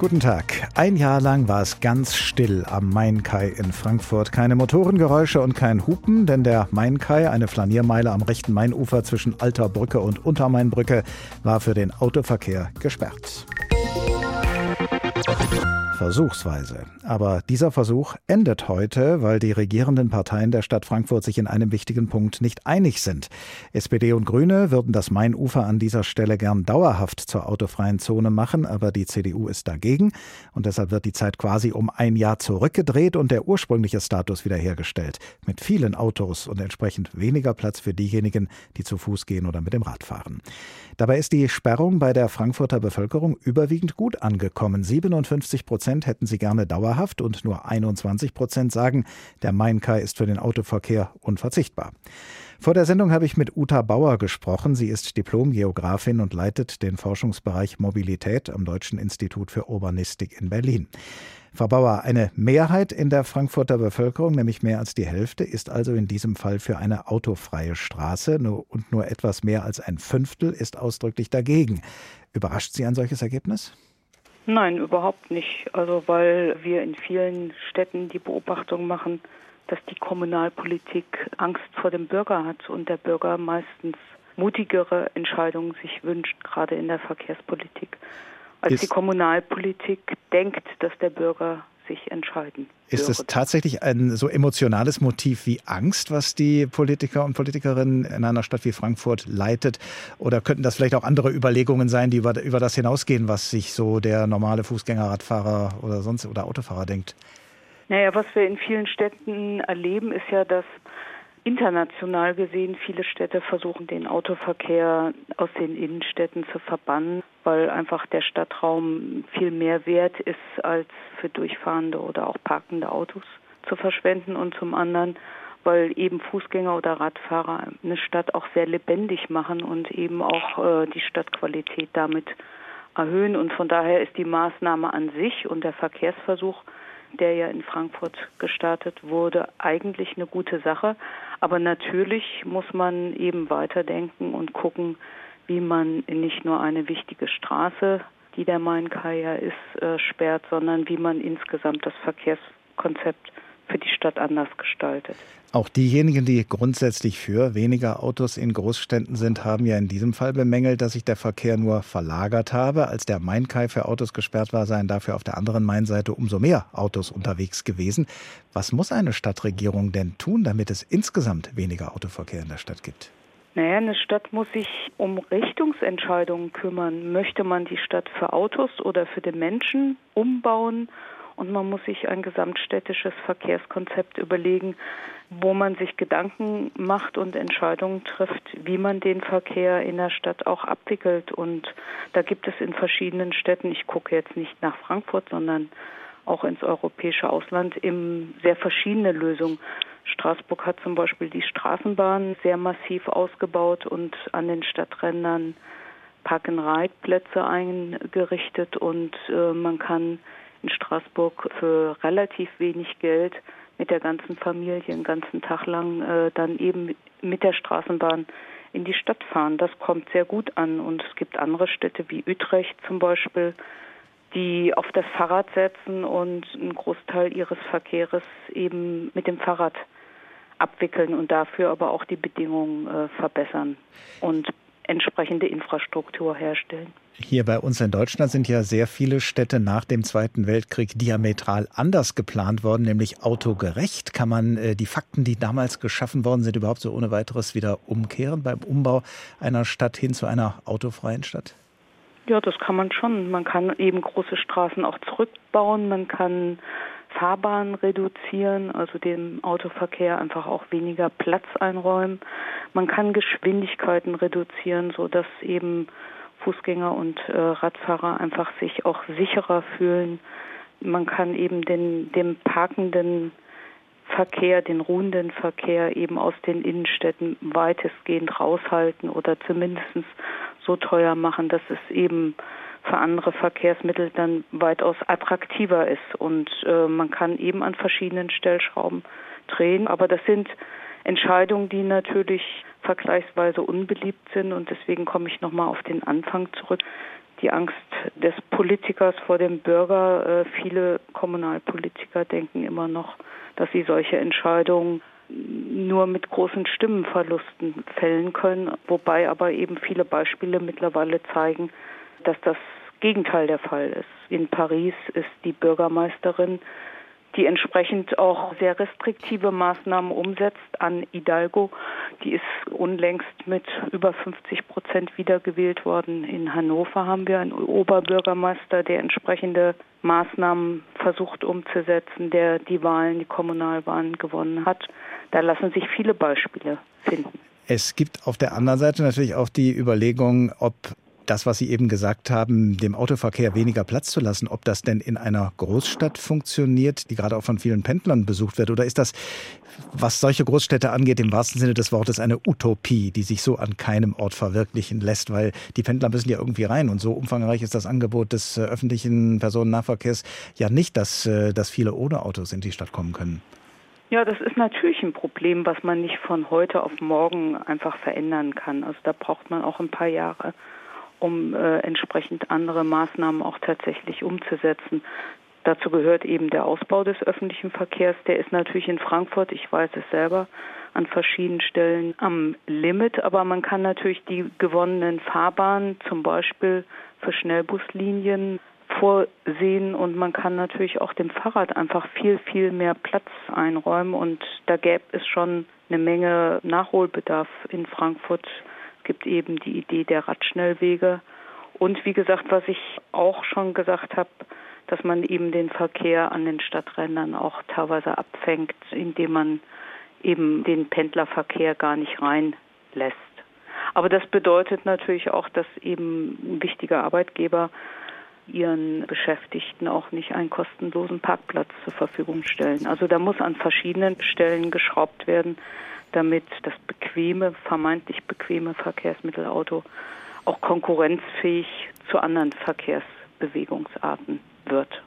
Guten Tag. Ein Jahr lang war es ganz still am Main-Kai in Frankfurt. Keine Motorengeräusche und kein Hupen, denn der Main-Kai, eine Flaniermeile am rechten Mainufer zwischen Alter Brücke und Untermainbrücke, war für den Autoverkehr gesperrt. Versuchsweise. Aber dieser Versuch endet heute, weil die regierenden Parteien der Stadt Frankfurt sich in einem wichtigen Punkt nicht einig sind. SPD und Grüne würden das Mainufer an dieser Stelle gern dauerhaft zur autofreien Zone machen, aber die CDU ist dagegen und deshalb wird die Zeit quasi um ein Jahr zurückgedreht und der ursprüngliche Status wiederhergestellt. Mit vielen Autos und entsprechend weniger Platz für diejenigen, die zu Fuß gehen oder mit dem Rad fahren. Dabei ist die Sperrung bei der Frankfurter Bevölkerung überwiegend gut angekommen. 57 Prozent Prozent hätten sie gerne dauerhaft und nur 21 Prozent sagen, der Main-Kai ist für den Autoverkehr unverzichtbar. Vor der Sendung habe ich mit Uta Bauer gesprochen. Sie ist Diplomgeografin und leitet den Forschungsbereich Mobilität am Deutschen Institut für Urbanistik in Berlin. Frau Bauer, eine Mehrheit in der Frankfurter Bevölkerung, nämlich mehr als die Hälfte, ist also in diesem Fall für eine autofreie Straße und nur etwas mehr als ein Fünftel ist ausdrücklich dagegen. Überrascht Sie ein solches Ergebnis? Nein, überhaupt nicht. Also weil wir in vielen Städten die Beobachtung machen, dass die Kommunalpolitik Angst vor dem Bürger hat und der Bürger meistens mutigere Entscheidungen sich wünscht, gerade in der Verkehrspolitik, als die Kommunalpolitik denkt, dass der Bürger sich entscheiden. Ist es tatsächlich ein so emotionales Motiv wie Angst, was die Politiker und Politikerinnen in einer Stadt wie Frankfurt leitet? Oder könnten das vielleicht auch andere Überlegungen sein, die über, über das hinausgehen, was sich so der normale Fußgänger, Radfahrer oder sonst oder Autofahrer denkt? Naja, was wir in vielen Städten erleben, ist ja, dass international gesehen viele Städte versuchen, den Autoverkehr aus den Innenstädten zu verbannen, weil einfach der Stadtraum viel mehr wert ist, als für durchfahrende oder auch parkende Autos zu verschwenden und zum anderen, weil eben Fußgänger oder Radfahrer eine Stadt auch sehr lebendig machen und eben auch äh, die Stadtqualität damit erhöhen. Und von daher ist die Maßnahme an sich und der Verkehrsversuch der ja in Frankfurt gestartet wurde, eigentlich eine gute Sache. Aber natürlich muss man eben weiterdenken und gucken, wie man nicht nur eine wichtige Straße, die der Main-Kai ja ist, äh, sperrt, sondern wie man insgesamt das Verkehrskonzept für die Stadt anders gestaltet. Auch diejenigen, die grundsätzlich für weniger Autos in Großstädten sind, haben ja in diesem Fall bemängelt, dass sich der Verkehr nur verlagert habe. Als der Main-Kai für Autos gesperrt war, seien dafür auf der anderen Mainseite umso mehr Autos unterwegs gewesen. Was muss eine Stadtregierung denn tun, damit es insgesamt weniger Autoverkehr in der Stadt gibt? Naja, eine Stadt muss sich um Richtungsentscheidungen kümmern. Möchte man die Stadt für Autos oder für den Menschen umbauen? Und man muss sich ein gesamtstädtisches Verkehrskonzept überlegen, wo man sich Gedanken macht und Entscheidungen trifft, wie man den Verkehr in der Stadt auch abwickelt. Und da gibt es in verschiedenen Städten, ich gucke jetzt nicht nach Frankfurt, sondern auch ins europäische Ausland, eben sehr verschiedene Lösungen. Straßburg hat zum Beispiel die Straßenbahn sehr massiv ausgebaut und an den Stadträndern Park-and-Ride-Plätze eingerichtet und äh, man kann in Straßburg für relativ wenig Geld mit der ganzen Familie einen ganzen Tag lang äh, dann eben mit der Straßenbahn in die Stadt fahren. Das kommt sehr gut an. Und es gibt andere Städte wie Utrecht zum Beispiel, die auf das Fahrrad setzen und einen Großteil ihres Verkehrs eben mit dem Fahrrad abwickeln und dafür aber auch die Bedingungen äh, verbessern und entsprechende Infrastruktur herstellen. Hier bei uns in Deutschland sind ja sehr viele Städte nach dem Zweiten Weltkrieg diametral anders geplant worden, nämlich autogerecht. Kann man äh, die Fakten, die damals geschaffen worden sind, überhaupt so ohne weiteres wieder umkehren beim Umbau einer Stadt hin zu einer autofreien Stadt? Ja, das kann man schon. Man kann eben große Straßen auch zurückbauen. Man kann Fahrbahnen reduzieren, also dem Autoverkehr einfach auch weniger Platz einräumen. Man kann Geschwindigkeiten reduzieren, so dass eben Fußgänger und äh, Radfahrer einfach sich auch sicherer fühlen. Man kann eben den, dem parkenden Verkehr, den ruhenden Verkehr eben aus den Innenstädten weitestgehend raushalten oder zumindest so teuer machen, dass es eben für andere Verkehrsmittel dann weitaus attraktiver ist. Und äh, man kann eben an verschiedenen Stellschrauben drehen. Aber das sind Entscheidungen, die natürlich vergleichsweise unbeliebt sind. Und deswegen komme ich nochmal auf den Anfang zurück. die Angst des Politikers vor dem Bürger. Äh, viele Kommunalpolitiker denken immer noch, dass sie solche Entscheidungen nur mit großen Stimmenverlusten fällen können, wobei aber eben viele Beispiele mittlerweile zeigen, dass das Gegenteil der Fall ist. In Paris ist die Bürgermeisterin die entsprechend auch sehr restriktive Maßnahmen umsetzt. An Hidalgo, die ist unlängst mit über 50 Prozent wiedergewählt worden. In Hannover haben wir einen Oberbürgermeister, der entsprechende Maßnahmen versucht umzusetzen, der die Wahlen, die Kommunalwahlen gewonnen hat. Da lassen sich viele Beispiele finden. Es gibt auf der anderen Seite natürlich auch die Überlegung, ob das, was Sie eben gesagt haben, dem Autoverkehr weniger Platz zu lassen, ob das denn in einer Großstadt funktioniert, die gerade auch von vielen Pendlern besucht wird? Oder ist das, was solche Großstädte angeht, im wahrsten Sinne des Wortes eine Utopie, die sich so an keinem Ort verwirklichen lässt? Weil die Pendler müssen ja irgendwie rein. Und so umfangreich ist das Angebot des äh, öffentlichen Personennahverkehrs ja nicht, dass, äh, dass viele ohne Autos in die Stadt kommen können. Ja, das ist natürlich ein Problem, was man nicht von heute auf morgen einfach verändern kann. Also da braucht man auch ein paar Jahre um äh, entsprechend andere Maßnahmen auch tatsächlich umzusetzen. Dazu gehört eben der Ausbau des öffentlichen Verkehrs. Der ist natürlich in Frankfurt, ich weiß es selber, an verschiedenen Stellen am Limit, aber man kann natürlich die gewonnenen Fahrbahnen zum Beispiel für Schnellbuslinien vorsehen und man kann natürlich auch dem Fahrrad einfach viel, viel mehr Platz einräumen und da gäbe es schon eine Menge Nachholbedarf in Frankfurt gibt eben die Idee der Radschnellwege. Und wie gesagt, was ich auch schon gesagt habe, dass man eben den Verkehr an den Stadträndern auch teilweise abfängt, indem man eben den Pendlerverkehr gar nicht reinlässt. Aber das bedeutet natürlich auch, dass eben ein wichtiger Arbeitgeber ihren Beschäftigten auch nicht einen kostenlosen Parkplatz zur Verfügung stellen. Also da muss an verschiedenen Stellen geschraubt werden, damit das bequeme, vermeintlich bequeme Verkehrsmittelauto auch konkurrenzfähig zu anderen Verkehrsbewegungsarten wird.